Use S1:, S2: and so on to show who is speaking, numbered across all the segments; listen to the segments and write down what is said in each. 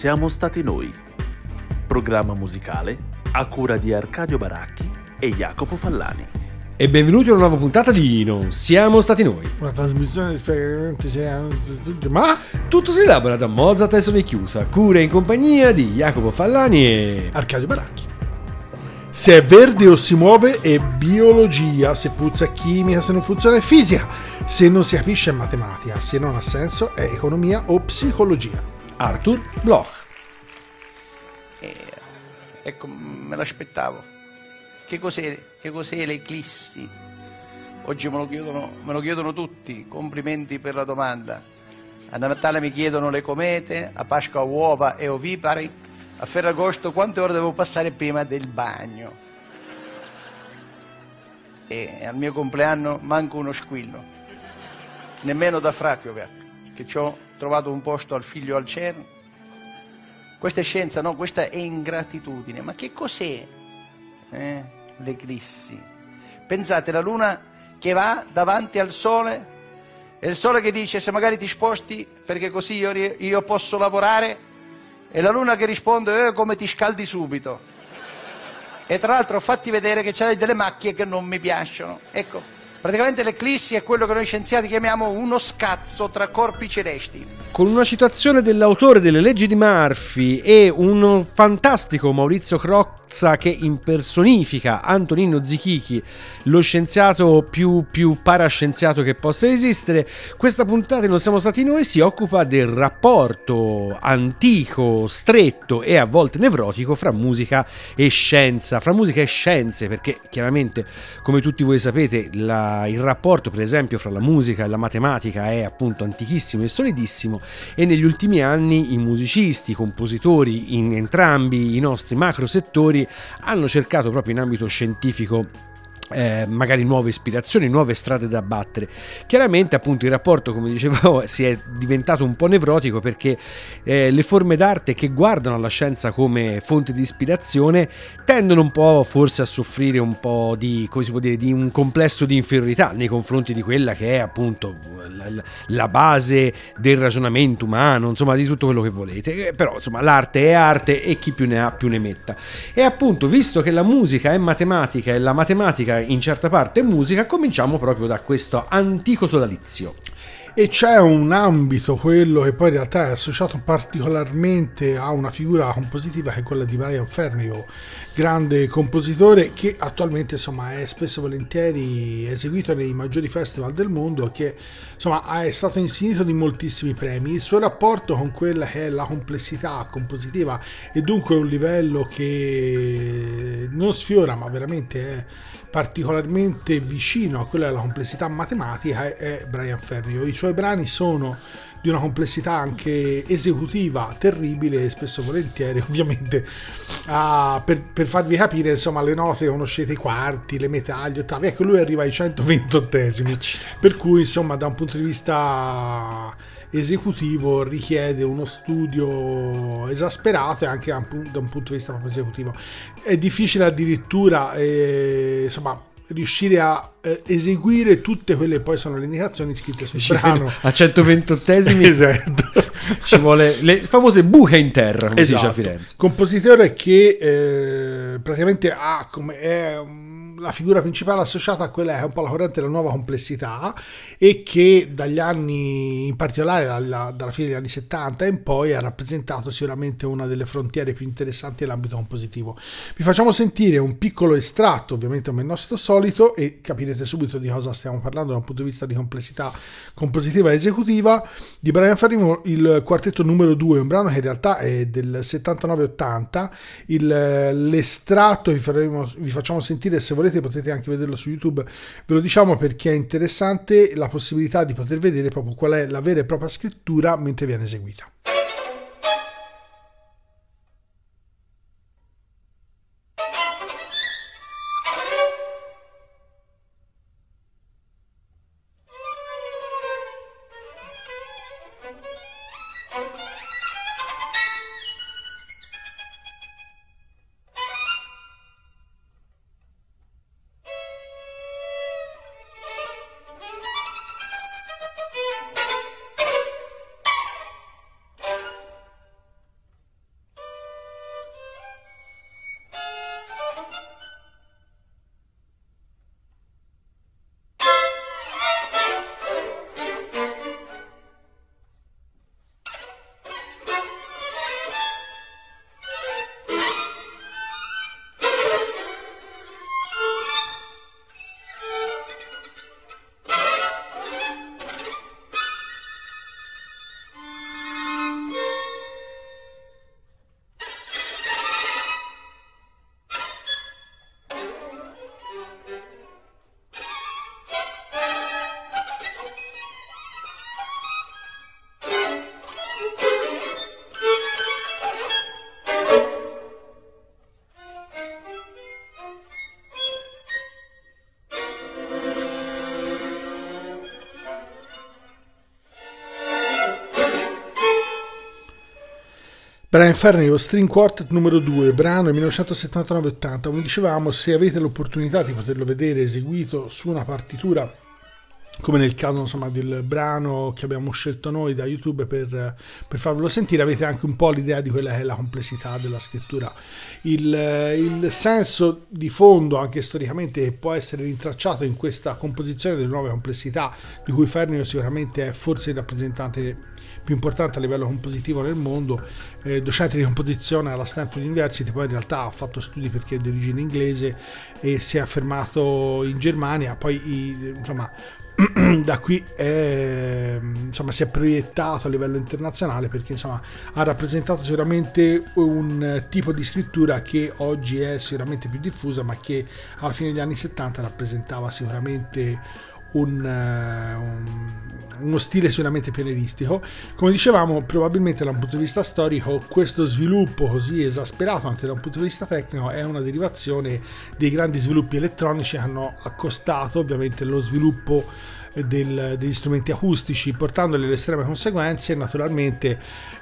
S1: siamo stati noi. Programma musicale a cura di Arcadio Baracchi e Jacopo Fallani.
S2: E benvenuti a una nuova puntata di Non siamo stati noi.
S3: Una trasmissione di spiegamenti ma
S2: Tutto si elabora da Mozart e Sono Chiusa, cura in compagnia di Jacopo Fallani e...
S3: Arcadio Baracchi. Se è verde o si muove è biologia, se puzza è chimica, se non funziona è fisica, se non si capisce è matematica, se non ha senso è economia o psicologia.
S2: Arthur Bloch.
S4: Eh, ecco, me l'aspettavo. Che cos'è, che cos'è l'eclissi? Oggi me lo, chiedono, me lo chiedono tutti, complimenti per la domanda. A Natale mi chiedono le comete, a Pasqua uova e ovipari, a Ferragosto quante ore devo passare prima del bagno. E al mio compleanno manco uno squillo, nemmeno da Fracchiover, che ho trovato un posto al figlio al CERN. Questa è scienza, no, questa è ingratitudine. Ma che cos'è eh, l'eclissi? Pensate, la luna che va davanti al sole e il sole che dice se magari ti sposti perché così io, io posso lavorare e la luna che risponde eh, come ti scaldi subito. E tra l'altro fatti vedere che c'hai delle macchie che non mi piacciono. Ecco, praticamente l'eclissi è quello che noi scienziati chiamiamo uno scazzo tra corpi celesti.
S2: Con una citazione dell'autore delle leggi di Murphy e un fantastico Maurizio Crozza che impersonifica Antonino Zichichi, lo scienziato più, più parascienziato che possa esistere, questa puntata Non siamo stati noi si occupa del rapporto antico, stretto e a volte nevrotico fra musica e scienza, fra musica e scienze, perché chiaramente, come tutti voi sapete, la, il rapporto per esempio fra la musica e la matematica è appunto antichissimo e solidissimo e negli ultimi anni i musicisti, i compositori in entrambi i nostri macro settori hanno cercato proprio in ambito scientifico eh, magari nuove ispirazioni, nuove strade da battere. Chiaramente, appunto, il rapporto, come dicevo, si è diventato un po' nevrotico perché eh, le forme d'arte che guardano alla scienza come fonte di ispirazione tendono un po' forse a soffrire un po' di, come si può dire, di un complesso di inferiorità nei confronti di quella che è appunto la, la base del ragionamento umano, insomma, di tutto quello che volete. Eh, però, insomma, l'arte è arte e chi più ne ha più ne metta. E appunto, visto che la musica è matematica e la matematica in certa parte musica, cominciamo proprio da questo antico sodalizio.
S3: E c'è un ambito, quello che poi in realtà è associato particolarmente a una figura compositiva che è quella di Brian Fernico, grande compositore che attualmente insomma, è spesso e volentieri eseguito nei maggiori festival del mondo che insomma, è stato insignito di moltissimi premi. Il suo rapporto con quella che è la complessità compositiva e dunque un livello che non sfiora ma veramente è particolarmente vicino a quella della complessità matematica è, Brian Ferrio. I suoi brani sono di una complessità anche esecutiva terribile e spesso volentieri ovviamente uh, per, per, farvi capire insomma le note conoscete i quarti le metà gli ottavi ecco lui arriva ai 128esimi per cui insomma da un punto di vista esecutivo richiede uno studio esasperato e anche da un punto di vista proprio esecutivo. È difficile addirittura eh, insomma, riuscire a eh, eseguire tutte quelle che poi sono le indicazioni scritte sul
S2: ci
S3: brano
S2: a 128esimi
S3: esatto.
S2: ci vuole le famose buche in terra come
S3: esatto.
S2: si dice a Firenze
S3: compositore che eh, praticamente ha come è la figura principale associata a quella è un po' la corrente della nuova complessità e che dagli anni, in particolare dalla, dalla, fine degli anni 70 in poi ha rappresentato sicuramente una delle frontiere più interessanti dell'ambito compositivo. Vi facciamo sentire un piccolo estratto, ovviamente come il nostro solito, e capirete subito di cosa stiamo parlando da un punto di vista di complessità compositiva e esecutiva, di Brian Ferrimo, il quartetto numero 2, un brano che in realtà è del 79-80, il, l'estratto vi, faremo, vi facciamo sentire se volete volete potete anche vederlo su YouTube, ve lo diciamo perché è interessante la possibilità di poter vedere proprio qual è la vera e propria scrittura mentre viene eseguita. Brian Fernie, String Quartet numero 2, brano 1979-80. Come dicevamo, se avete l'opportunità di poterlo vedere eseguito su una partitura come nel caso insomma, del brano che abbiamo scelto noi da YouTube per, per, farvelo sentire, avete anche un po' l'idea di quella che è la complessità della scrittura. Il, il senso di fondo, anche storicamente, può essere rintracciato in questa composizione delle nuove complessità, di cui Fernio sicuramente è forse il rappresentante più importante a livello compositivo nel mondo, eh, docente di composizione alla Stanford University, poi in realtà ha fatto studi perché è di origine inglese e si è affermato in Germania, poi insomma da qui è, insomma, si è proiettato a livello internazionale perché insomma, ha rappresentato sicuramente un tipo di scrittura che oggi è sicuramente più diffusa ma che alla fine degli anni 70 rappresentava sicuramente un, un, uno stile sicuramente pianeristico. Come dicevamo, probabilmente da un punto di vista storico, questo sviluppo così esasperato anche da un punto di vista tecnico è una derivazione dei grandi sviluppi elettronici che hanno accostato ovviamente lo sviluppo del, degli strumenti acustici, portandoli alle estreme conseguenze. Naturalmente,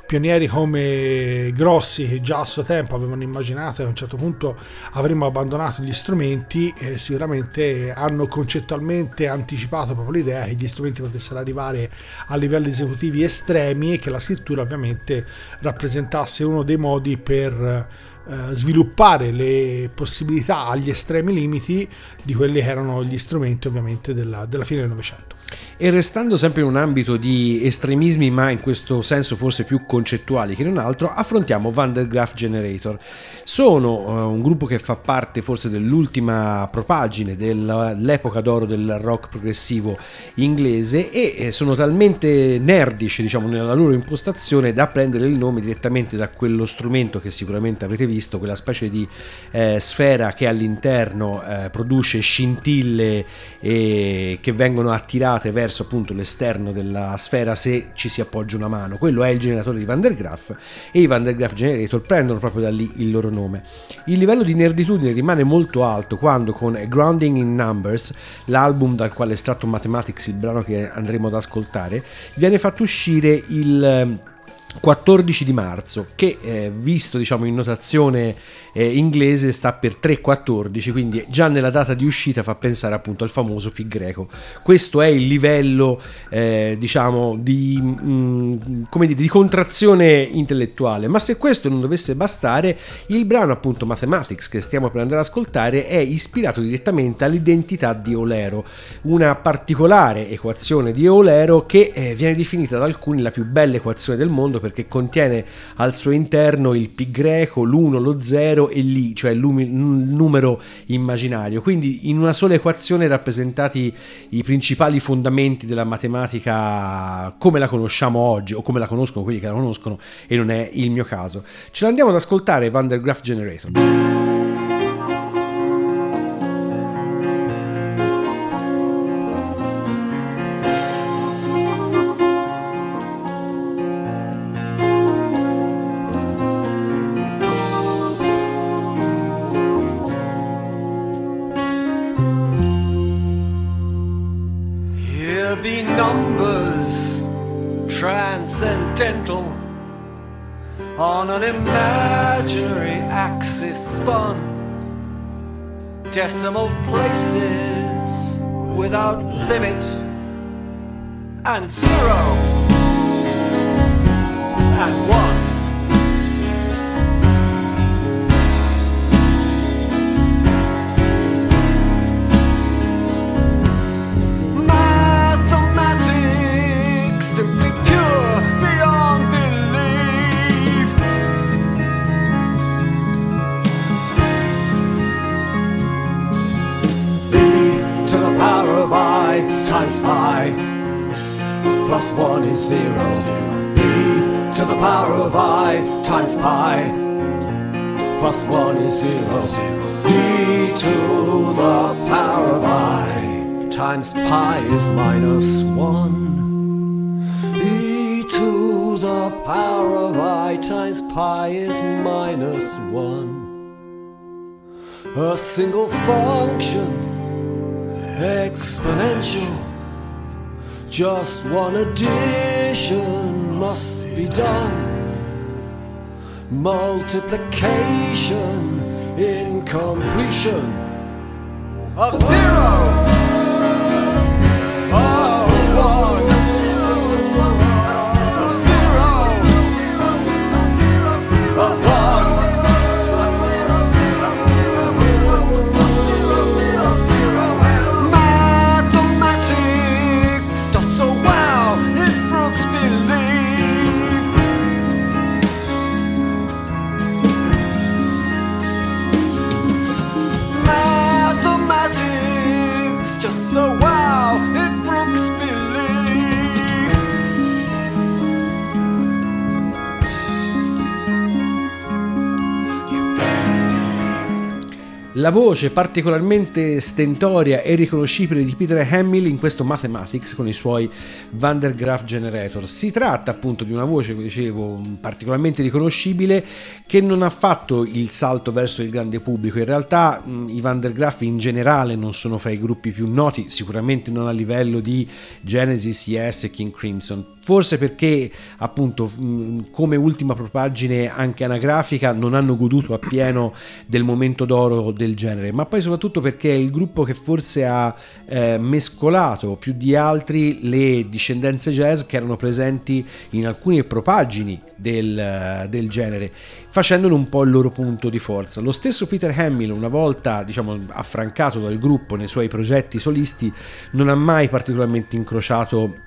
S3: pionieri come Grossi, che già a suo tempo avevano immaginato che a un certo punto avremmo abbandonato gli strumenti, eh, sicuramente hanno concettualmente anticipato proprio l'idea che gli strumenti potessero arrivare a livelli esecutivi estremi e che la scrittura ovviamente rappresentasse uno dei modi per eh, sviluppare le possibilità agli estremi limiti di quelli che erano gli strumenti ovviamente della, della fine del Novecento.
S2: E restando sempre in un ambito di estremismi, ma in questo senso forse più concettuali che in un altro, affrontiamo Van der Graaf Generator. Sono uh, un gruppo che fa parte forse dell'ultima propagine dell'epoca d'oro del rock progressivo inglese e sono talmente nerdici, diciamo, nella loro impostazione da prendere il nome direttamente da quello strumento che sicuramente avrete visto, quella specie di eh, sfera che all'interno eh, produce scintille e che vengono attirate verso verso appunto l'esterno della sfera se ci si appoggia una mano. Quello è il generatore di Van der Graaf e i Van der Graaf Generator prendono proprio da lì il loro nome. Il livello di nerditudine rimane molto alto quando con Grounding in Numbers, l'album dal quale è estratto Mathematics, il brano che andremo ad ascoltare, viene fatto uscire il 14 di marzo che eh, visto diciamo in notazione eh, inglese sta per 3.14 quindi già nella data di uscita fa pensare appunto al famoso pi greco. Questo è il livello eh, diciamo di, mh, mm, dire, di contrazione intellettuale. Ma se questo non dovesse bastare il brano appunto Mathematics che stiamo per andare ad ascoltare è ispirato direttamente all'identità di Eulero una particolare equazione di Eulero che eh, viene definita da alcuni la più bella equazione del mondo perché contiene al suo interno il pi greco, l'1, lo 0 e l'i, cioè il numero immaginario. Quindi in una sola equazione rappresentati i principali fondamenti della matematica come la conosciamo oggi o come la conoscono quelli che la conoscono e non è il mio caso. Ce l'andiamo ad ascoltare Van der Graaf Generator.
S5: And zero plus 1 is 0. e to the power of i times pi plus 1 is 0. e to the power of i times pi is minus 1. e to the power of i times pi is minus 1. A single function exponential just one addition must be done. multiplication in completion of zero.
S2: La voce particolarmente stentoria e riconoscibile di Peter Hamill in questo Mathematics con i suoi Van der Graaf Generator. Si tratta appunto di una voce, come dicevo, particolarmente riconoscibile che non ha fatto il salto verso il grande pubblico. In realtà i Van der Graaf in generale non sono fra i gruppi più noti, sicuramente non a livello di Genesis, Yes e King Crimson. Forse perché appunto mh, come ultima propagine anche anagrafica non hanno goduto appieno del momento d'oro del genere, ma poi soprattutto perché è il gruppo che forse ha eh, mescolato più di altri le discendenze jazz che erano presenti in alcune propagini del, del genere, facendone un po' il loro punto di forza. Lo stesso Peter Hamill, una volta diciamo affrancato dal gruppo nei suoi progetti solisti, non ha mai particolarmente incrociato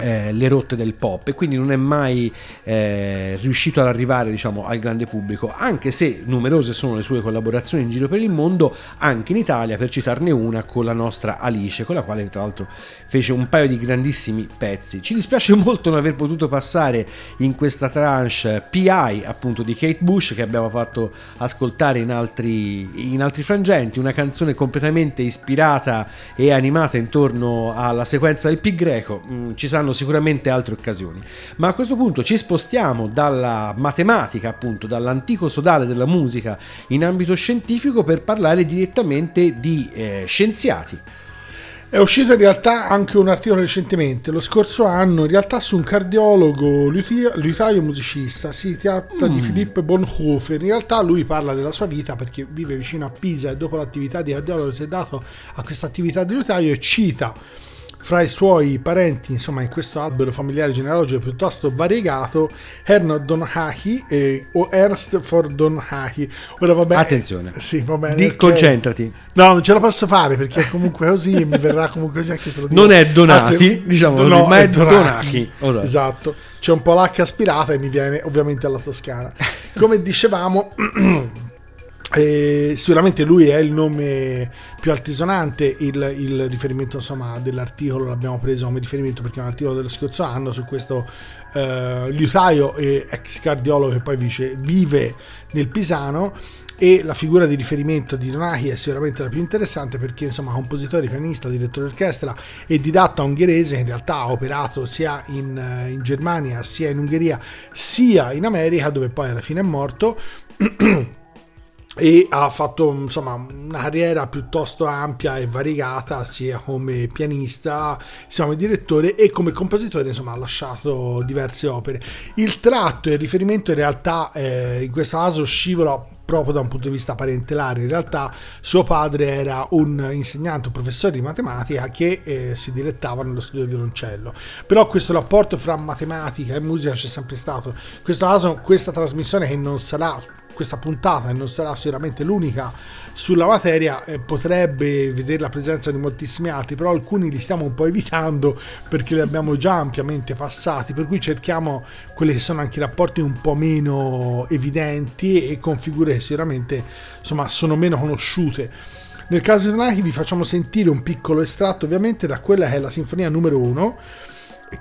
S2: eh, le rotte del pop e quindi non è mai eh, riuscito ad arrivare diciamo al grande pubblico anche se numerose sono le sue collaborazioni in giro per il mondo anche in Italia per citarne una con la nostra Alice con la quale tra l'altro fece un paio di grandissimi pezzi. Ci dispiace molto non aver potuto passare in questa tranche PI appunto di Kate Bush che abbiamo fatto ascoltare in altri, in altri frangenti una canzone completamente ispirata e animata intorno alla sequenza del pi greco. Mm, ci saranno sicuramente altre occasioni. Ma a questo punto ci spostiamo dalla matematica, appunto, dall'antico sodale della musica in ambito scientifico per parlare direttamente di eh, scienziati.
S3: È uscito in realtà anche un articolo recentemente, lo scorso anno, in realtà su un cardiologo liutaio musicista. Si tratta di Philippe Bonhoeffer. In realtà lui parla della sua vita perché vive vicino a Pisa e dopo l'attività di cardiologo si è dato a questa attività di liutaio e cita fra i suoi parenti, insomma, in questo albero familiare genealogico piuttosto variegato, Ernst Donhahi e, o Ernst for Donhahi. Ora vabbè.
S2: Attenzione.
S3: Sì, va bene.
S2: Di-
S3: ok.
S2: concentrati.
S3: No, non ce la posso fare perché comunque così mi verrà comunque così anche se lo dico.
S2: Non è Donati,
S3: Atten-
S2: diciamo così, ma è Donati. Esatto.
S3: Esatto. C'è un po' l'H aspirata e mi viene ovviamente alla toscana. Come dicevamo, eh, sicuramente lui è il nome più altisonante, il, il riferimento insomma dell'articolo l'abbiamo preso come riferimento perché è un articolo dello scorso anno su questo eh, liutaio e ex cardiologo che poi vice- vive nel Pisano. E la figura di riferimento di Donahi è sicuramente la più interessante perché insomma compositore, pianista, direttore d'orchestra e didatta ungherese in realtà ha operato sia in, eh, in Germania sia in Ungheria sia in America dove poi alla fine è morto e ha fatto insomma una carriera piuttosto ampia e variegata sia come pianista sia come direttore e come compositore insomma ha lasciato diverse opere. Il tratto e il riferimento in realtà eh, in questo caso scivola proprio da un punto di vista parentelare. In realtà suo padre era un insegnante un professore di matematica che eh, si dilettava nello studio del violoncello. Però questo rapporto fra matematica e musica c'è sempre stato. In questo caso questa trasmissione che non sarà questa puntata e non sarà sicuramente l'unica sulla materia eh, potrebbe vedere la presenza di moltissimi altri però alcuni li stiamo un po' evitando perché li abbiamo già ampiamente passati per cui cerchiamo quelli che sono anche i rapporti un po' meno evidenti e con figure che sicuramente insomma sono meno conosciute. Nel caso di Donati vi facciamo sentire un piccolo estratto ovviamente da quella che è la sinfonia numero 1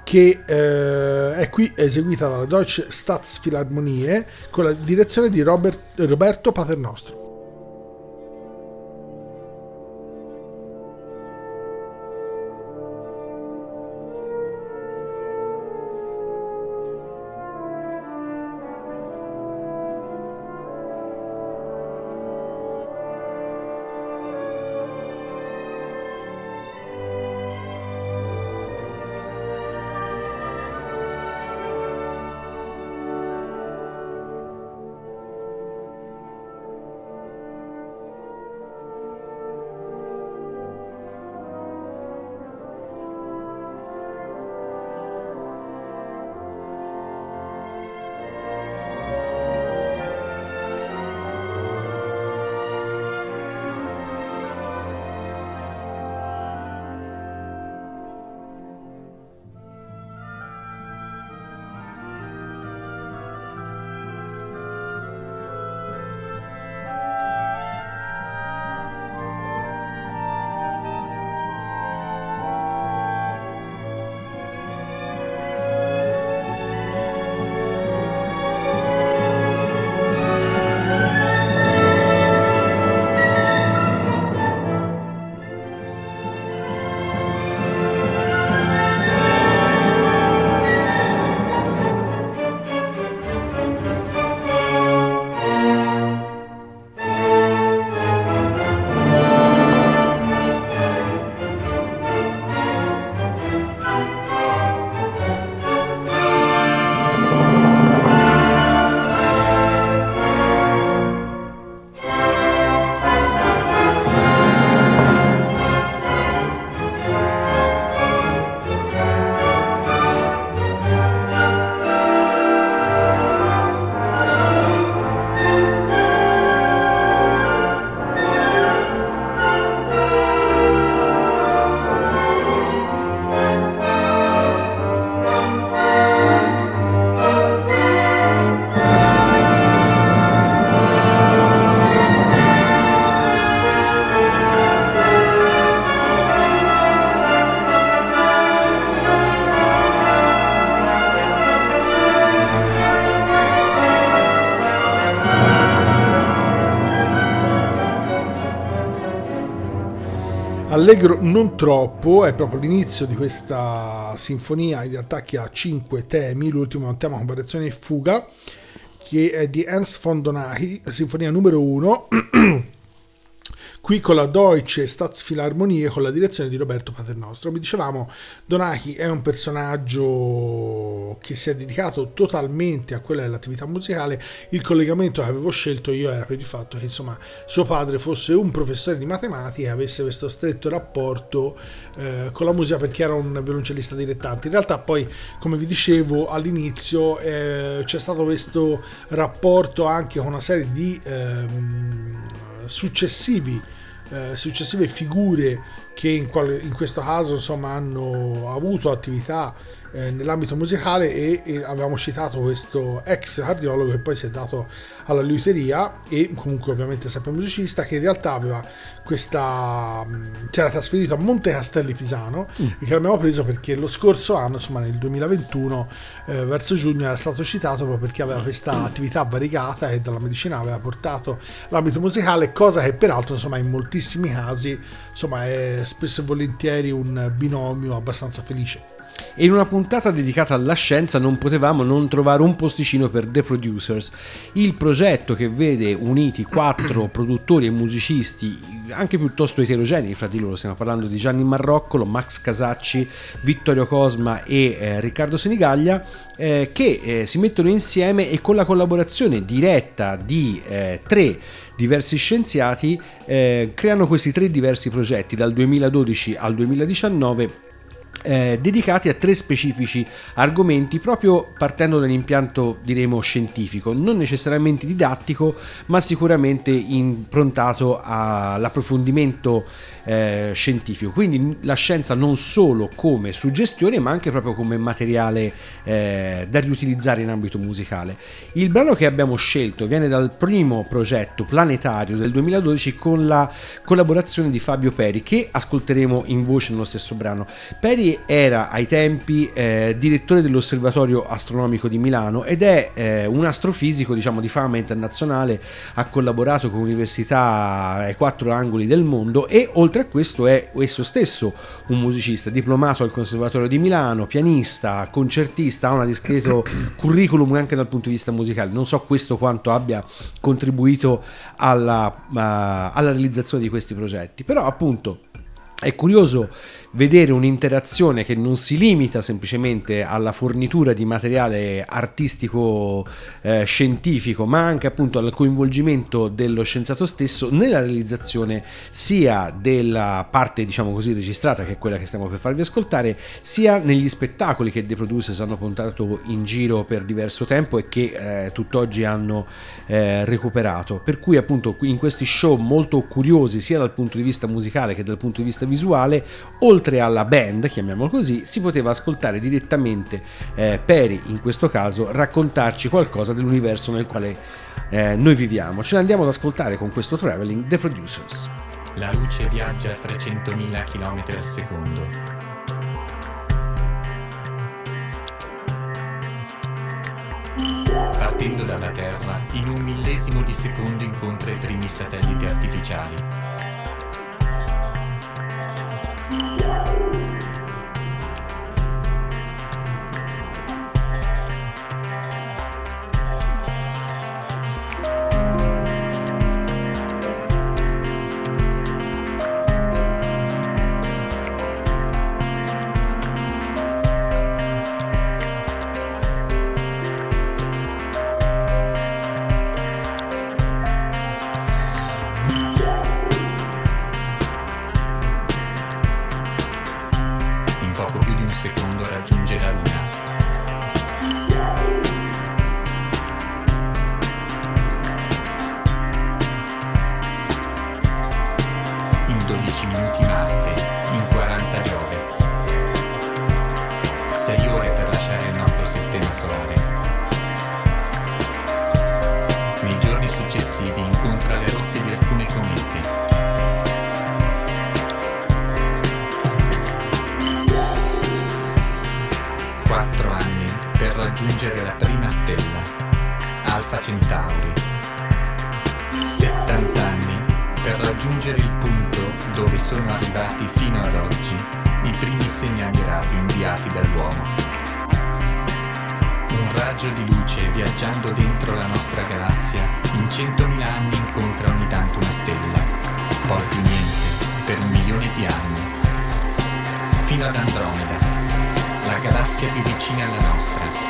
S3: che eh, è qui eseguita dalla Deutsche Staatsphilharmonie con la direzione di Robert- Roberto Paternostro. Allegro non troppo, è proprio l'inizio di questa sinfonia, in realtà che ha cinque temi, l'ultimo è un tema con variazione e fuga, che è di Ernst von Donahi, sinfonia numero 1, qui con la Deutsche Staatsphilharmonie con la direzione di Roberto Paternostro. Mi dicevamo, Donahi è un personaggio che si è dedicato totalmente a quella dell'attività musicale. Il collegamento che avevo scelto io era per il fatto che insomma suo padre fosse un professore di matematica e avesse questo stretto rapporto eh, con la musica perché era un violoncellista dilettante. In realtà poi, come vi dicevo all'inizio, eh, c'è stato questo rapporto anche con una serie di... Ehm, successivi, eh, successive figure che in, qual- in, questo caso insomma hanno avuto attività eh, nell'ambito musicale e, e, avevamo citato questo ex cardiologo che poi si è dato alla liuteria e comunque ovviamente sempre musicista che in realtà aveva questa si era trasferito a Monte Castelli Pisano mm. e che l'abbiamo preso perché lo scorso anno insomma nel 2021 eh, verso giugno era stato citato proprio perché aveva questa attività variegata e dalla medicina aveva portato l'ambito musicale cosa che peraltro insomma in moltissimi casi insomma è spesso e volentieri un binomio abbastanza felice
S2: e in una puntata dedicata alla scienza non potevamo non trovare un posticino per The Producers, il progetto che vede uniti quattro produttori e musicisti anche piuttosto eterogenei fra di loro, stiamo parlando di Gianni Marroccolo, Max Casacci, Vittorio Cosma e eh, Riccardo Senigaglia, eh, che eh, si mettono insieme e con la collaborazione diretta di eh, tre diversi scienziati eh, creano questi tre diversi progetti dal 2012 al 2019 eh, dedicati a tre specifici argomenti proprio partendo dall'impianto diremo scientifico non necessariamente didattico ma sicuramente improntato all'approfondimento eh, scientifico. Quindi la scienza non solo come suggestione ma anche proprio come materiale eh, da riutilizzare in ambito musicale. Il brano che abbiamo scelto viene dal primo progetto planetario del 2012 con la collaborazione di Fabio Peri che ascolteremo in voce nello stesso brano. Peri era ai tempi eh, direttore dell'Osservatorio Astronomico di Milano ed è eh, un astrofisico diciamo, di fama internazionale, ha collaborato con università ai quattro angoli del mondo e oltre a questo è esso stesso un musicista, diplomato al Conservatorio di Milano, pianista, concertista, ha un discreto curriculum anche dal punto di vista musicale. Non so questo quanto abbia contribuito alla, uh, alla realizzazione di questi progetti, però appunto è curioso vedere un'interazione che non si limita semplicemente alla fornitura di materiale artistico eh, scientifico, ma anche appunto al coinvolgimento dello scienziato stesso nella realizzazione sia della parte, diciamo così, registrata, che è quella che stiamo per farvi ascoltare, sia negli spettacoli che The Producers hanno portato in giro per diverso tempo e che eh, tutt'oggi hanno eh, recuperato. Per cui appunto in questi show molto curiosi sia dal punto di vista musicale che dal punto di vista visuale, oltre alla band, chiamiamolo così, si poteva ascoltare direttamente eh, Perry, in questo caso, raccontarci qualcosa dell'universo nel quale eh, noi viviamo. Ce l'andiamo ad ascoltare con questo Traveling The Producers.
S6: La luce viaggia a 300.000 km al secondo. Partendo dalla Terra, in un millesimo di secondo incontra i primi satelliti artificiali successivi incontra le rotte di alcune comete. Quattro anni per raggiungere la prima stella, Alfa Centauri. 70 anni per raggiungere il punto dove sono arrivati fino ad oggi i primi segnali radio inviati dall'uomo. Un raggio di luce viaggiando dentro la nostra galassia in 100.000 anni incontra ogni tanto una stella, poi più niente per un milione di anni. Fino ad Andromeda, la galassia più vicina alla nostra.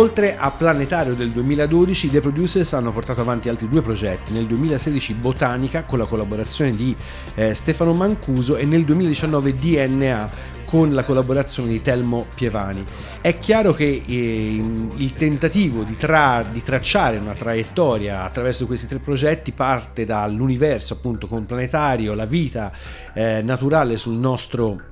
S2: Oltre a Planetario del 2012, i The Producers hanno portato avanti altri due progetti. Nel 2016 Botanica con la collaborazione di eh, Stefano Mancuso e nel 2019 DNA con la collaborazione di Telmo Pievani. È chiaro che eh, il tentativo di, tra- di tracciare una traiettoria attraverso questi tre progetti parte dall'universo appunto con Planetario, la vita eh, naturale sul nostro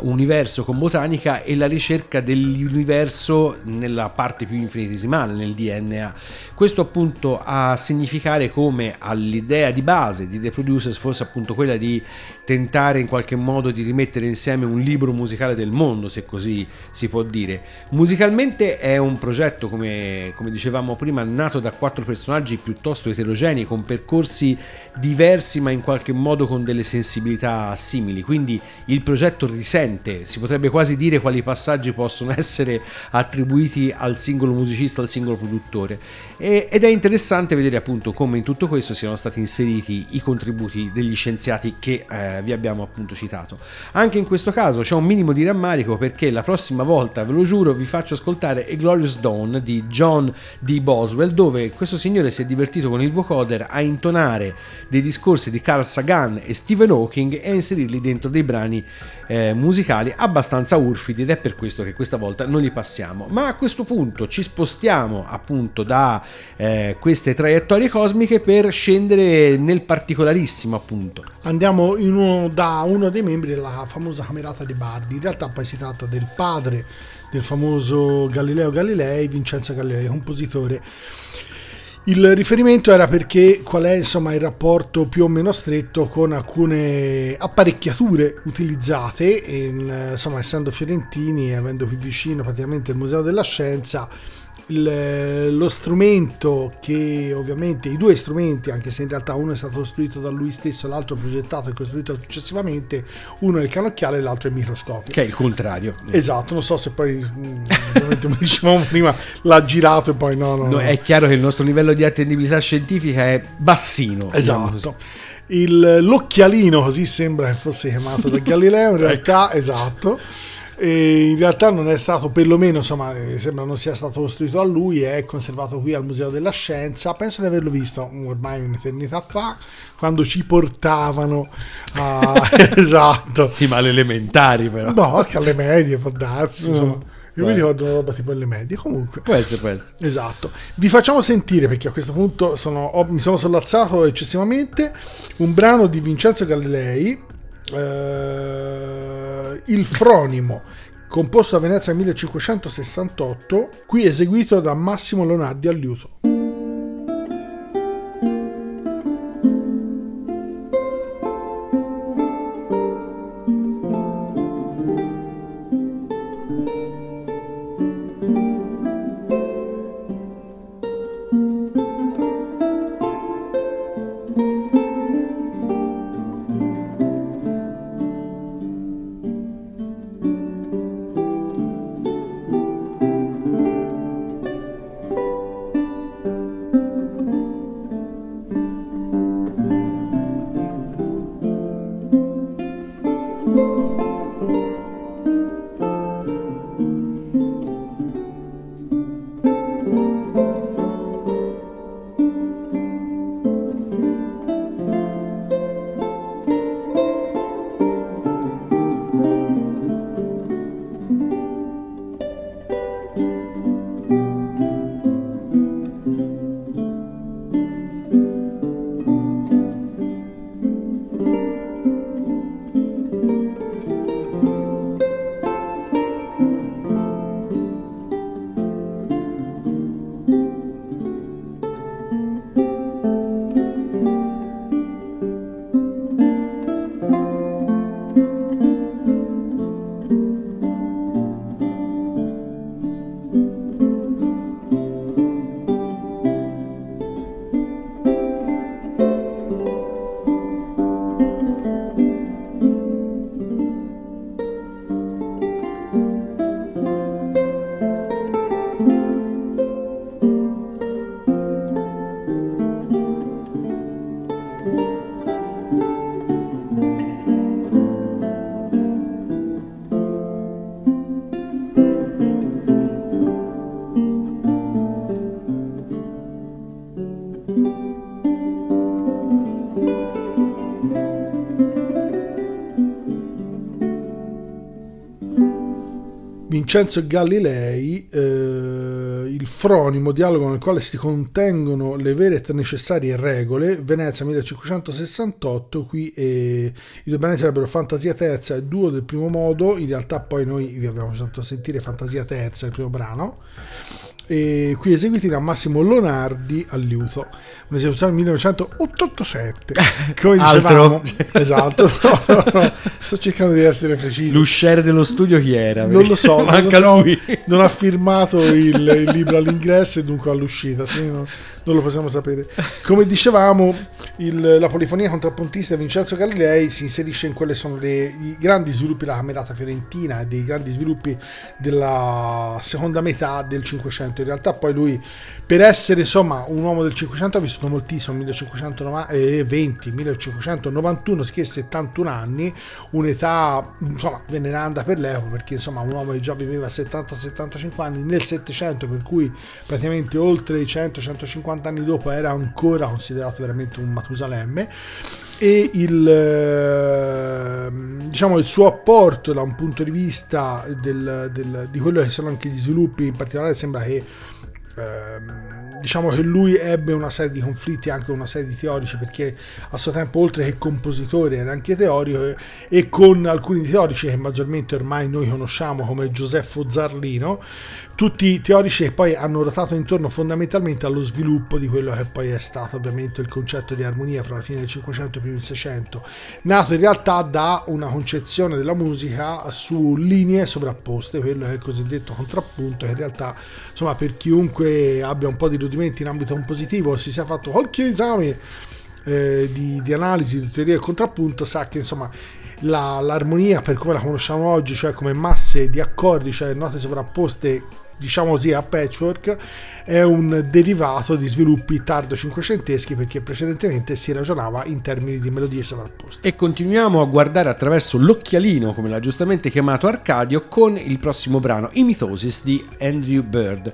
S2: universo con botanica e la ricerca dell'universo nella parte più infinitesimale, nel DNA. Questo appunto a significare come all'idea di base di The Producers fosse appunto quella di tentare in qualche modo di rimettere insieme un libro musicale del mondo, se così si può dire. Musicalmente è un progetto, come, come dicevamo prima, nato da quattro personaggi piuttosto eterogenei, con percorsi diversi ma in qualche modo con delle sensibilità simili, quindi il progetto risente, si potrebbe quasi dire quali passaggi possono essere attribuiti al singolo musicista, al singolo produttore. E, ed è interessante vedere appunto come in tutto questo siano stati inseriti i contributi degli scienziati che eh, vi abbiamo appunto citato. Anche in questo caso c'è un minimo di rammarico perché la prossima volta, ve lo giuro, vi faccio ascoltare A Glorious Dawn di John D. Boswell, dove questo signore si è divertito con il vocoder a intonare dei discorsi di Carl Sagan e Stephen Hawking e a inserirli dentro dei brani eh, musicali abbastanza urfidi ed è per questo che questa volta non li passiamo. Ma a questo punto ci spostiamo appunto da eh, queste traiettorie cosmiche per scendere nel particolarissimo appunto.
S3: Andiamo uno- da uno dei membri della famosa camerata di Bardi. In realtà poi si tratta del padre del famoso Galileo Galilei, Vincenzo Galilei, compositore. Il riferimento era perché qual è insomma il rapporto più o meno stretto con alcune apparecchiature utilizzate, e, insomma essendo fiorentini e avendo qui vicino praticamente il Museo della Scienza, il- lo strumento che ovviamente i due strumenti, anche se in realtà uno è stato costruito da lui stesso, l'altro progettato e costruito successivamente, uno è il canocchiale e l'altro è il microscopio.
S2: Che è il contrario.
S3: Esatto, non so se poi, mm, come dicevamo prima, l'ha girato e poi no, no,
S2: No,
S3: no.
S2: è chiaro che il nostro livello di attendibilità scientifica è bassino. diciamo.
S3: Esatto. Il, l'occhialino, così sembra che fosse chiamato da Galileo, in realtà, esatto. E in realtà non è stato, perlomeno insomma, eh, sembra non sia stato costruito a lui, è conservato qui al Museo della Scienza. Penso di averlo visto ormai un'eternità fa, quando ci portavano a... esatto.
S2: Sì, ma alle elementari però.
S3: No, anche alle medie può darsi, insomma. Io mi
S2: Vai.
S3: ricordo una roba tipo alle medie, comunque.
S2: Può essere, può essere.
S3: Esatto. Vi facciamo sentire, perché a questo punto sono- ho- mi sono sollazzato eccessivamente, un brano di Vincenzo Galilei, eh, Il Fronimo, composto a Venezia nel 1568, qui eseguito da Massimo Leonardi al liuto. Vincenzo Galilei, eh, il fronimo, dialogo nel quale si contengono le vere e necessarie regole, Venezia 1568, qui eh, i due brani sarebbero Fantasia Terza e Duo del primo modo, in realtà poi noi vi abbiamo fatto sentire Fantasia Terza, il primo brano, e qui eseguiti da Massimo Lonardi al liuto, un'esecuzione del 1987. Come dicevamo,
S2: Altro.
S3: esatto, no, no, no, sto cercando di essere preciso.
S2: L'usciere dello studio chi era?
S3: Non lo so, non, lo
S2: Manca
S3: so.
S2: lui.
S3: non ha firmato il, il libro all'ingresso e dunque all'uscita, sì, no, non lo possiamo sapere. Come dicevamo, il- la polifonia contrappuntista di Vincenzo Galilei si inserisce in quelli sono le- i grandi sviluppi della camerata fiorentina e dei grandi sviluppi della seconda metà del Cinquecento. In realtà poi lui, per essere insomma un uomo del Cinquecento, ha vissuto moltissimo, 1520, 1591, si che 71 anni, un'età insomma veneranda per l'epoca perché insomma un uomo che già viveva 70-75 anni nel 700 per cui praticamente oltre i 100-150 anni dopo era ancora considerato veramente un Matusalemme. E il, ehm, diciamo, il suo apporto da un punto di vista del- del- di quello che sono anche gli sviluppi in particolare sembra che ehm, diciamo che lui ebbe una serie di conflitti anche una serie di teorici perché a suo tempo oltre che compositore era anche teorico e con alcuni teorici che maggiormente ormai noi conosciamo come Giuseppe Zarlino tutti teorici che poi hanno ruotato intorno fondamentalmente allo sviluppo di quello che poi è stato ovviamente il concetto di armonia fra la fine del 500 e i primi del 600 nato in realtà da una concezione della musica su linee sovrapposte quello che è il cosiddetto contrappunto che in realtà insomma per chiunque abbia un po' di rudimenti in ambito compositivo si sia fatto qualche esame eh, di, di analisi di teoria del contrappunto sa che insomma la- l'armonia per come la conosciamo oggi cioè come masse di accordi cioè note sovrapposte diciamo così a patchwork è un derivato di sviluppi tardo cinquecenteschi perché precedentemente si ragionava in termini di melodie sovrapposte.
S2: E continuiamo a guardare attraverso l'occhialino, come l'ha giustamente chiamato Arcadio, con il prossimo brano, I Mithosis di Andrew Bird.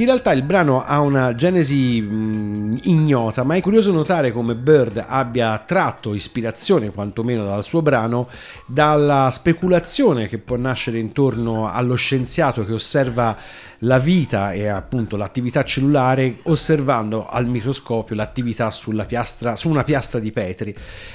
S2: In realtà il brano ha una genesi mh, ignota, ma è curioso notare come Bird abbia tratto ispirazione, quantomeno dal suo brano, dalla speculazione che può nascere intorno allo scienziato che osserva la vita e appunto l'attività cellulare osservando al microscopio l'attività sulla piastra, su una piastra di Petri.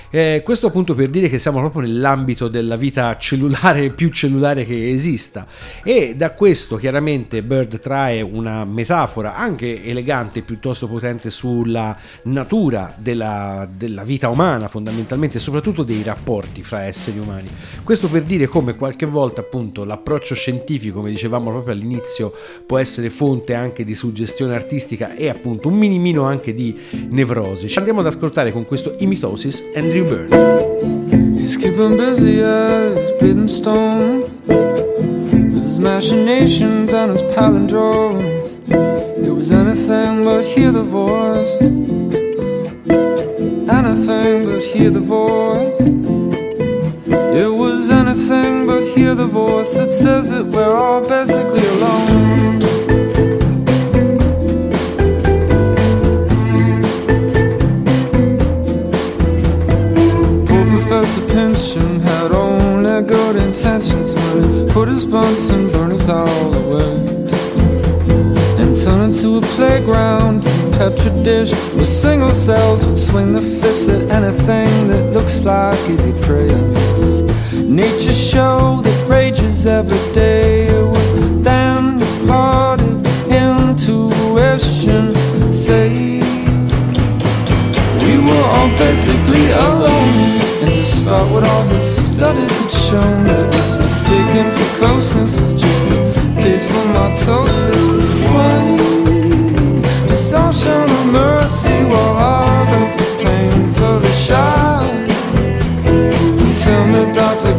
S2: Eh, questo appunto per dire che siamo proprio nell'ambito della vita cellulare più cellulare che esista e da questo chiaramente Bird trae una metafora anche elegante piuttosto potente sulla natura della, della vita umana fondamentalmente e soprattutto dei rapporti fra esseri umani. Questo per dire come qualche volta appunto l'approccio scientifico, come dicevamo proprio all'inizio, può essere fonte anche di suggestione artistica e appunto un minimino anche di nevrosi. Ci andiamo ad ascoltare con questo Imitosis Andrew Bird.
S7: He's keeping busy as breathing stones with his machinations and his palindromes. It was anything but hear the voice, anything but hear the voice. It was anything but hear the voice that says that we're all basically alone. Poor Professor Pynchon had only good intentions when he put his Bunsen burners all away and turn into a playground and petri dish where single cells would swing their fists at anything that looks like easy this nature show that rages every day it was then the hardest intuition say we were all basically alone. And despite what all his studies had shown, that this mistaken for closeness was just a case for mitosis. Why show no mercy while others are painfully shy? Tell me, doctor,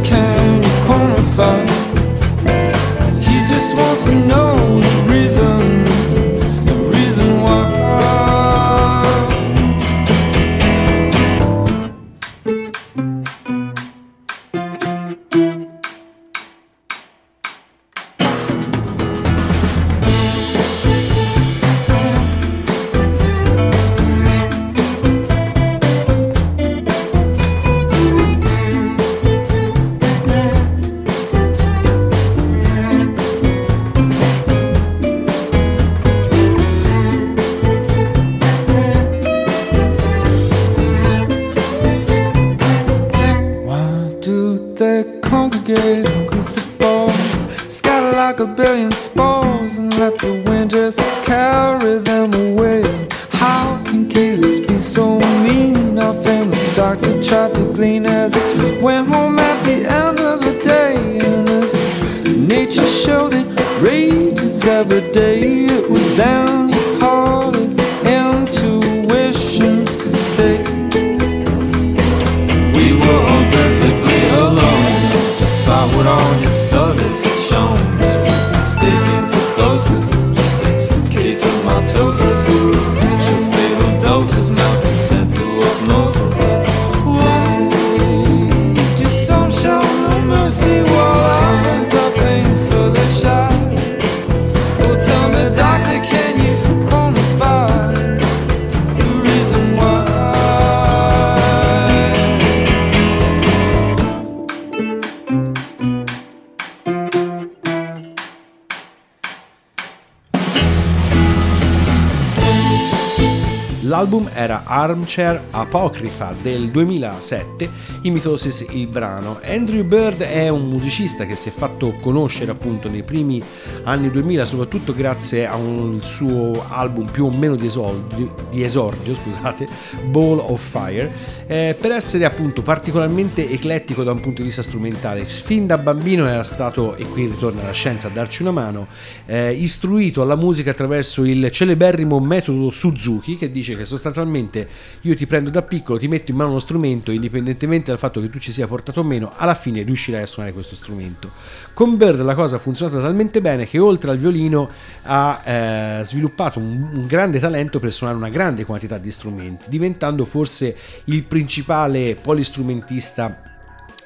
S2: Armchair Apocrypha del 2007, i Mitosis il brano. Andrew Bird è un musicista che si è fatto conoscere appunto nei primi anni 2000, soprattutto grazie a un suo album più o meno di esordio, di esordio scusate, Ball of Fire, eh, per essere appunto particolarmente eclettico da un punto di vista strumentale. Fin da bambino era stato, e qui ritorna la scienza a darci una mano, eh, istruito alla musica attraverso il celeberrimo metodo Suzuki che dice che sostanzialmente io ti prendo da piccolo, ti metto in mano uno strumento, indipendentemente dal fatto che tu ci sia portato o meno, alla fine riuscirai a suonare questo strumento. Con Bird la cosa ha funzionato talmente bene che oltre al violino ha eh, sviluppato un, un grande talento per suonare una grande quantità di strumenti, diventando forse il principale polistrumentista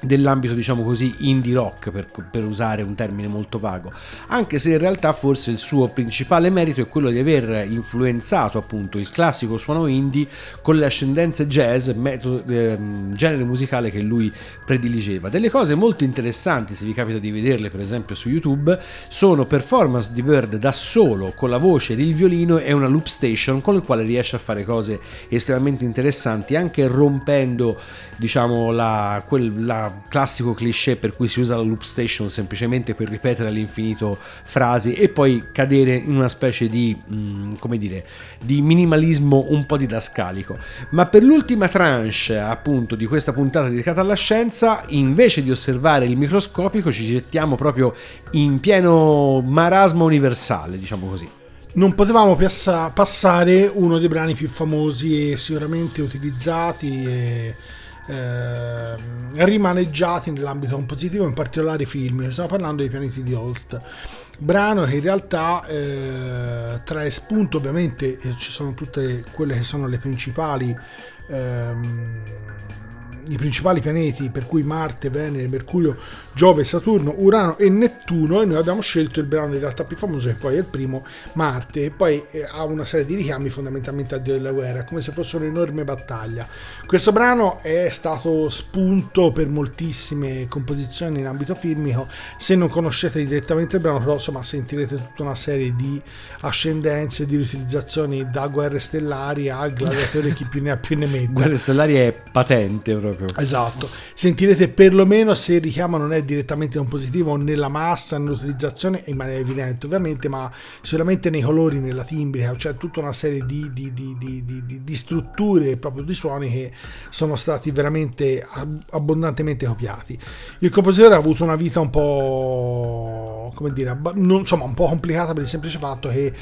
S2: dell'ambito diciamo così indie rock per, per, usare un termine molto vago. Anche se in realtà forse il suo principale merito è quello di aver influenzato appunto il classico suono indie con le ascendenze jazz metodo, eh, genere musicale che lui prediligeva. Delle cose molto interessanti se vi capita di vederle per esempio su youtube sono performance di Bird da solo con la voce ed il violino e una loop station con il quale riesce a fare cose estremamente interessanti anche rompendo diciamo la, quel, la classico cliché per cui si usa la loop station semplicemente per ripetere all'infinito frasi e poi cadere in una specie di, mh, come dire, di minimalismo un po' didascalico. Ma per l'ultima tranche appunto di questa puntata dedicata alla scienza, invece di osservare il microscopico ci gettiamo proprio in pieno marasma universale, diciamo così
S3: non potevamo piassa- passare uno dei brani più famosi e sicuramente utilizzati e eh, rimaneggiati nell'ambito compositivo, in particolare film. Stiamo parlando dei pianeti di Holst. Brano che in realtà eh, trae spunto, ovviamente eh, ci sono tutte quelle che sono le principali. Ehm, i principali pianeti per cui Marte, Venere, Mercurio, Giove, Saturno, Urano e Nettuno e noi abbiamo scelto il brano in realtà più famoso che poi è il primo, Marte, e poi eh, ha una serie di richiami fondamentalmente a Dio della guerra, come se fosse un'enorme battaglia. Questo brano è stato spunto per moltissime composizioni in ambito filmico, se non conoscete direttamente il brano però insomma sentirete tutta una serie di ascendenze, di riutilizzazioni da guerre stellari a gladiatori chi più ne ha più ne mette.
S2: Guerre stellari è patente proprio proprio.
S3: Esatto, sentirete perlomeno se il richiamo non è direttamente un positivo nella massa, nell'utilizzazione, in maniera evidente ovviamente, ma sicuramente nei colori, nella timbrica, cioè tutta una serie di, di, di, di strutture proprio di suoni che sono stati veramente abbondantemente copiati. Il compositore ha avuto una vita un po' come dire, non, insomma, un po' complicata per il semplice fatto che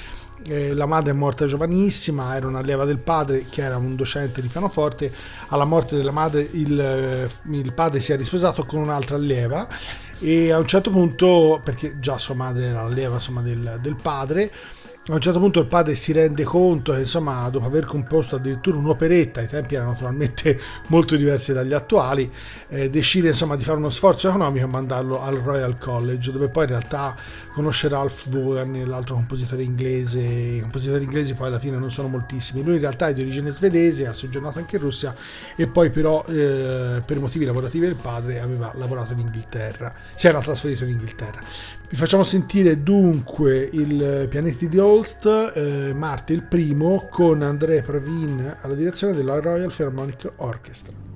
S3: eh, la madre è morta giovanissima, era un'allieva del padre che era un docente di pianoforte. Alla morte della madre il, eh, il padre si è risposato con un'altra allieva e a un certo punto, perché già sua madre era l'allieva insomma, del, del padre, a un certo punto il padre si rende conto che insomma dopo aver composto addirittura un'operetta, i tempi erano naturalmente molto diversi dagli attuali, eh, decide insomma di fare uno sforzo economico e mandarlo al Royal College dove poi in realtà conosce Ralph Vaughan, l'altro compositore inglese, i compositori inglesi poi alla fine non sono moltissimi, lui in realtà è di origine svedese, ha soggiornato anche in Russia e poi però eh, per motivi lavorativi del padre aveva lavorato in Inghilterra, si era trasferito in Inghilterra. Vi facciamo sentire dunque il Pianeti di Holst, eh, Marte il primo, con André Pravin alla direzione della Royal Philharmonic Orchestra.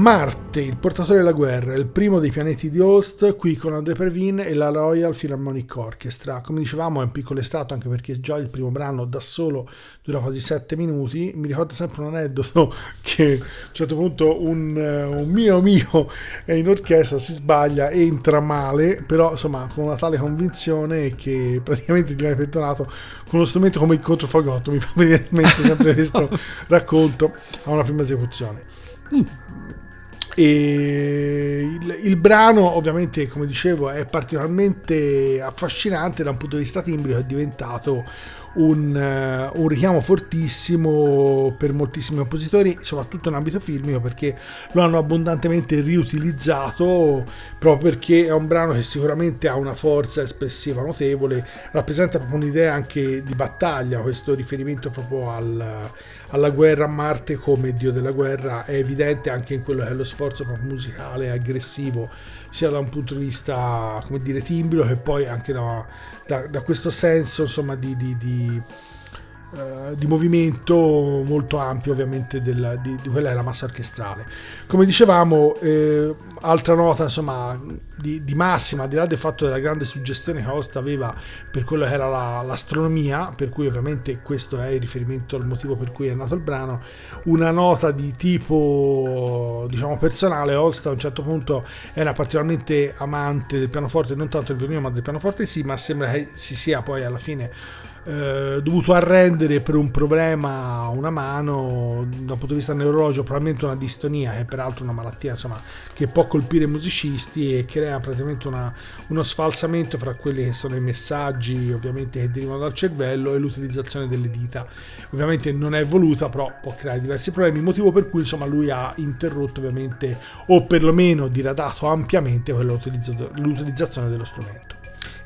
S3: Marte, il portatore della guerra, il primo dei pianeti di Host, qui con André Pervin e la Royal Philharmonic Orchestra. Come dicevamo è un piccolo estratto anche perché già il primo brano da solo dura quasi 7 minuti. Mi ricordo sempre un aneddoto che a un certo punto un, eh, un mio mio è in orchestra, si sbaglia, entra male, però insomma con una tale convinzione che praticamente ti viene pettonato con uno strumento come il controfagotto. Mi fa venire in mente sempre questo racconto a una prima esecuzione. E il, il brano, ovviamente, come dicevo, è particolarmente affascinante da un punto di vista timbrico, è diventato un, eh, un, richiamo fortissimo per moltissimi compositori, soprattutto in ambito filmico, perché lo hanno abbondantemente riutilizzato proprio perché è un brano che sicuramente ha una forza espressiva notevole, rappresenta proprio un'idea anche di battaglia, questo riferimento proprio al, alla guerra a Marte come dio della guerra. È evidente anche in quello che è lo sforzo proprio musicale aggressivo sia da un punto di vista come dire timbrico che poi anche da, da, da questo senso insomma di, di, di Uh, di movimento molto ampio ovviamente del, di, di, quella è la massa orchestrale. Come dicevamo eh, altra nota insomma di, di, massima al di là del fatto della grande suggestione che Host aveva per quello che era la, l'astronomia per cui ovviamente questo è il riferimento al motivo per cui è nato il brano una nota di tipo diciamo personale. Host a un certo punto era particolarmente amante del pianoforte non tanto del violino ma del pianoforte sì ma sembra che si sia poi alla fine eh, dovuto arrendere per un problema a una mano dal punto di vista neurologico, probabilmente una distonia, che è peraltro una malattia insomma, che può colpire i musicisti e crea praticamente una, uno sfalsamento fra quelli che sono i messaggi ovviamente che derivano dal cervello e l'utilizzazione delle dita. Ovviamente non è voluta, però può creare diversi problemi, motivo per cui insomma lui ha interrotto ovviamente o perlomeno diradato ampiamente l'utilizzazione dello strumento.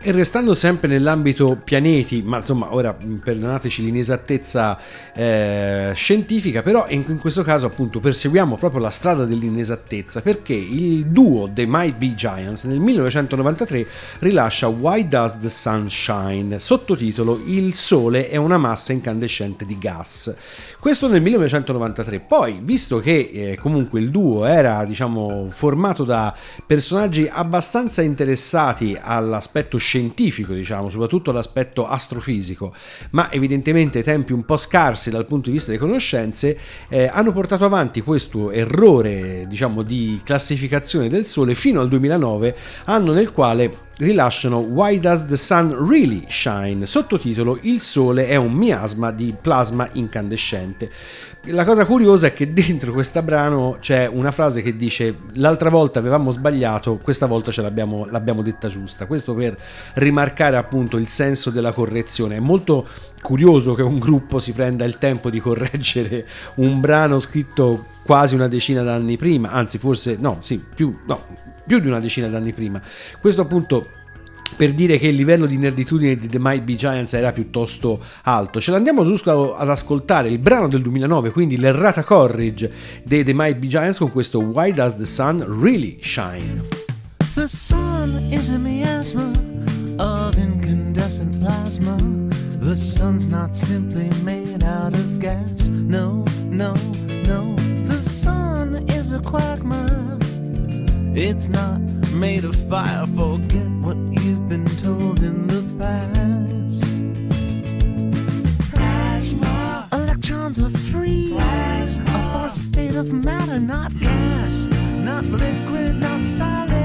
S2: E restando sempre nell'ambito pianeti, ma insomma ora perdonateci l'inesattezza eh, scientifica, però in, in, questo caso appunto perseguiamo proprio la strada dell'inesattezza perché il duo The Might Be Giants nel 1993 rilascia Why Does the Sun Shine, sottotitolo Il Sole è una massa incandescente di gas. Questo nel 1993. Poi, visto che eh, comunque il duo era diciamo formato da personaggi abbastanza interessati all'aspetto scientifico, scientifico, diciamo, soprattutto l'aspetto astrofisico, ma evidentemente tempi un po' scarsi dal punto di vista delle conoscenze, eh, hanno portato avanti questo errore, diciamo, di classificazione del Sole fino al 2009, anno nel quale rilasciano Why Does the Sun Really Shine, sottotitolo Il Sole è un miasma di plasma incandescente. La cosa curiosa è che dentro questo brano c'è una frase che dice l'altra volta avevamo sbagliato, questa volta ce l'abbiamo, l'abbiamo detta giusta. Questo per rimarcare appunto il senso della correzione. È molto curioso che un gruppo si prenda il tempo di correggere un brano scritto quasi una decina d'anni prima, anzi forse no, sì, più, no, più di una decina d'anni prima. Questo appunto per dire che il livello di nerditudine di The Might Be Giants era piuttosto alto. Ce l'andiamo ad ascoltare il brano del 2009, quindi l'errata corrige dei The Might Be Giants con questo Why Does the Sun Really Shine? The sun is a miasma of incandescent plasma. The sun's not simply made out of gas. No, no, no. The sun is a quagmire. It's not made of fire. Forget you've been told in the past. Electrons are free. A fourth state of matter, not gas, not liquid, not solid.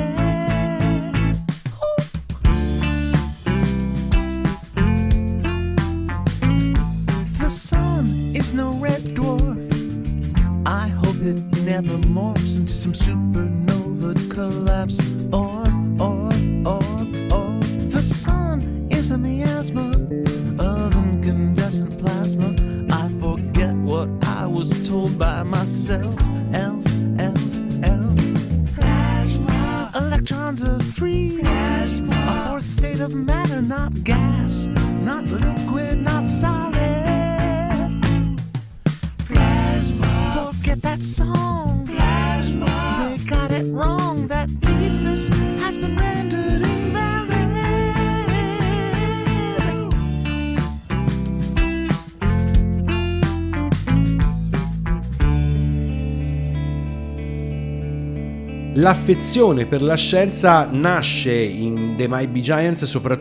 S2: L'affezione per la scienza nasce in The Might Be Giants soprattutto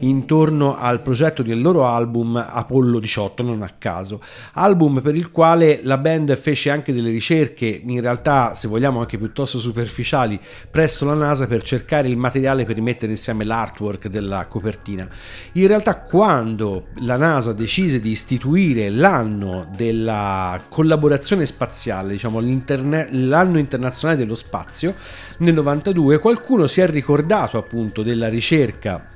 S2: intorno al progetto del loro album Apollo 18, non a caso. Album per il quale la band fece anche delle ricerche, in realtà se vogliamo anche piuttosto superficiali, presso la NASA per cercare il materiale per mettere insieme l'artwork della copertina. In realtà quando la NASA decise di istituire l'anno della collaborazione spaziale, diciamo l'anno internazionale dello spazio, nel 92 qualcuno si è ricordato appunto della ricerca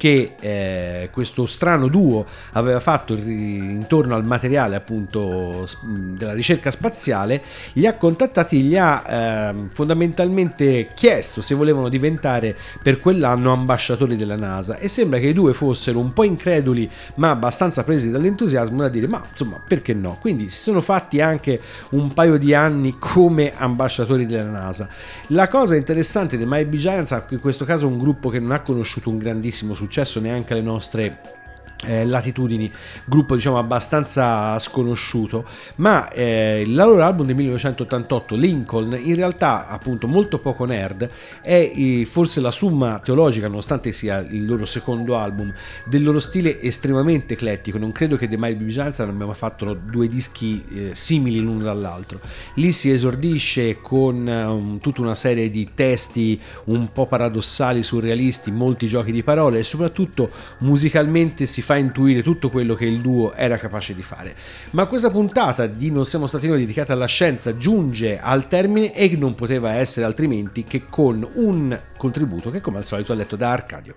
S2: che eh, questo strano duo aveva fatto intorno al materiale appunto della ricerca spaziale, li ha contattati gli ha eh, fondamentalmente chiesto se volevano diventare per quell'anno ambasciatori della NASA e sembra che i due fossero un po' increduli ma abbastanza presi dall'entusiasmo da dire ma insomma perché no? Quindi si sono fatti anche un paio di anni come ambasciatori della NASA. La cosa interessante dei My Giants è che in questo caso un gruppo che non ha conosciuto un grandissimo successo successo neanche alle nostre eh, latitudini, gruppo diciamo abbastanza sconosciuto, ma eh, il loro album del 1988, Lincoln, in realtà appunto molto poco nerd, è eh, forse la summa teologica, nonostante sia il loro secondo album, del loro stile estremamente eclettico, non credo che The Mighty Vigilanza non abbia mai fatto due dischi eh, simili l'uno dall'altro. Lì si esordisce con um, tutta una serie di testi un po' paradossali, surrealisti, molti giochi di parole e soprattutto musicalmente si fa fa intuire tutto quello che il duo era capace di fare. Ma questa puntata di Non siamo stati noi dedicata alla scienza giunge al termine e non poteva essere altrimenti che con un contributo che come al solito ha letto da Arcadio.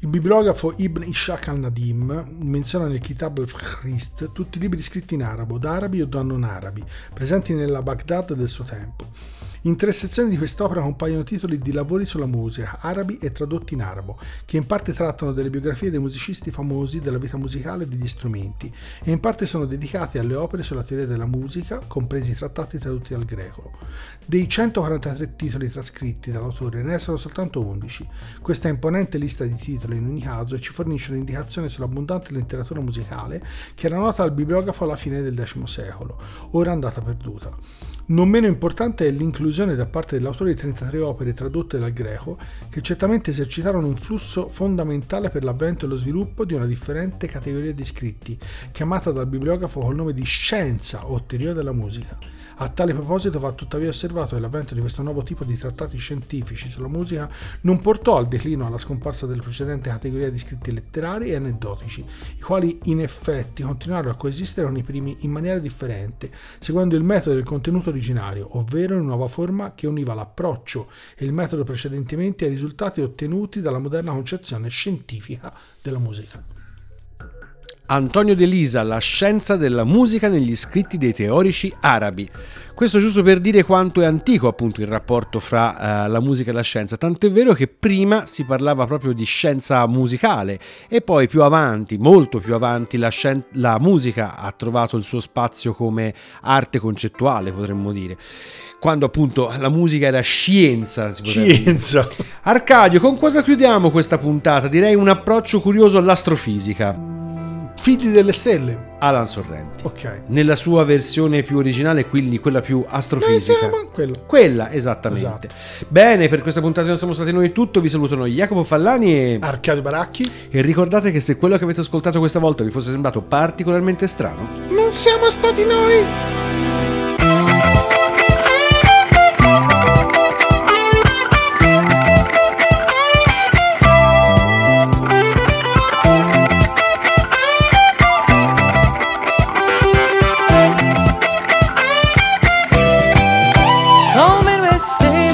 S3: Il bibliografo Ibn Ishaq al-Nadim menziona nel Kitab al-Khrist tutti i libri scritti in arabo, da arabi o da non arabi, presenti nella Baghdad del suo tempo. In tre sezioni di quest'opera compaiono titoli di lavori sulla musica, arabi e tradotti in arabo, che in parte trattano delle biografie dei musicisti famosi, della vita musicale e degli strumenti, e in parte sono dedicati alle opere sulla teoria della musica, compresi i trattati tradotti dal greco. Dei 143 titoli trascritti dall'autore ne restano soltanto 11. Questa imponente lista di titoli in ogni caso ci fornisce un'indicazione sull'abbondante letteratura musicale che era nota al bibliografo alla fine del X secolo, ora andata perduta. Non meno importante è l'inclusione da parte dell'autore di 33 opere tradotte dal greco che certamente esercitarono un flusso fondamentale per l'avvento e lo sviluppo di una differente categoria di scritti, chiamata dal bibliografo col nome di scienza o teoria della musica. A tale proposito va tuttavia osservato che l'avvento di questo nuovo tipo di trattati scientifici sulla musica non portò al declino alla scomparsa della precedente categoria di scritti letterari e aneddotici, i quali in effetti continuarono a coesistere con i primi in maniera differente, seguendo il metodo del contenuto originario, ovvero in nuova forma che univa l'approccio e il metodo precedentemente ai risultati ottenuti dalla moderna concezione scientifica della musica.
S2: Antonio De Lisa, La scienza della musica negli scritti dei teorici arabi. Questo giusto per dire quanto è antico appunto il rapporto fra uh, la musica e la scienza, tanto è vero che prima si parlava proprio di scienza musicale e poi più avanti, molto più avanti, la, scien- la musica ha trovato il suo spazio come arte concettuale, potremmo dire quando appunto la musica era scienza.
S3: scienza.
S2: Dire. Arcadio, con cosa chiudiamo questa puntata? Direi un approccio curioso all'astrofisica.
S3: Figli delle stelle.
S2: Alan Sorrenti.
S3: Ok.
S2: Nella sua versione più originale, quindi quella più astrofisica.
S3: Sì, quella.
S2: quella, esattamente. Esatto. Bene, per questa puntata non siamo stati noi tutto. Vi salutano Jacopo Fallani e
S3: Arcadio Baracchi.
S2: E ricordate che se quello che avete ascoltato questa volta vi fosse sembrato particolarmente strano,
S3: non siamo stati noi.
S7: Sono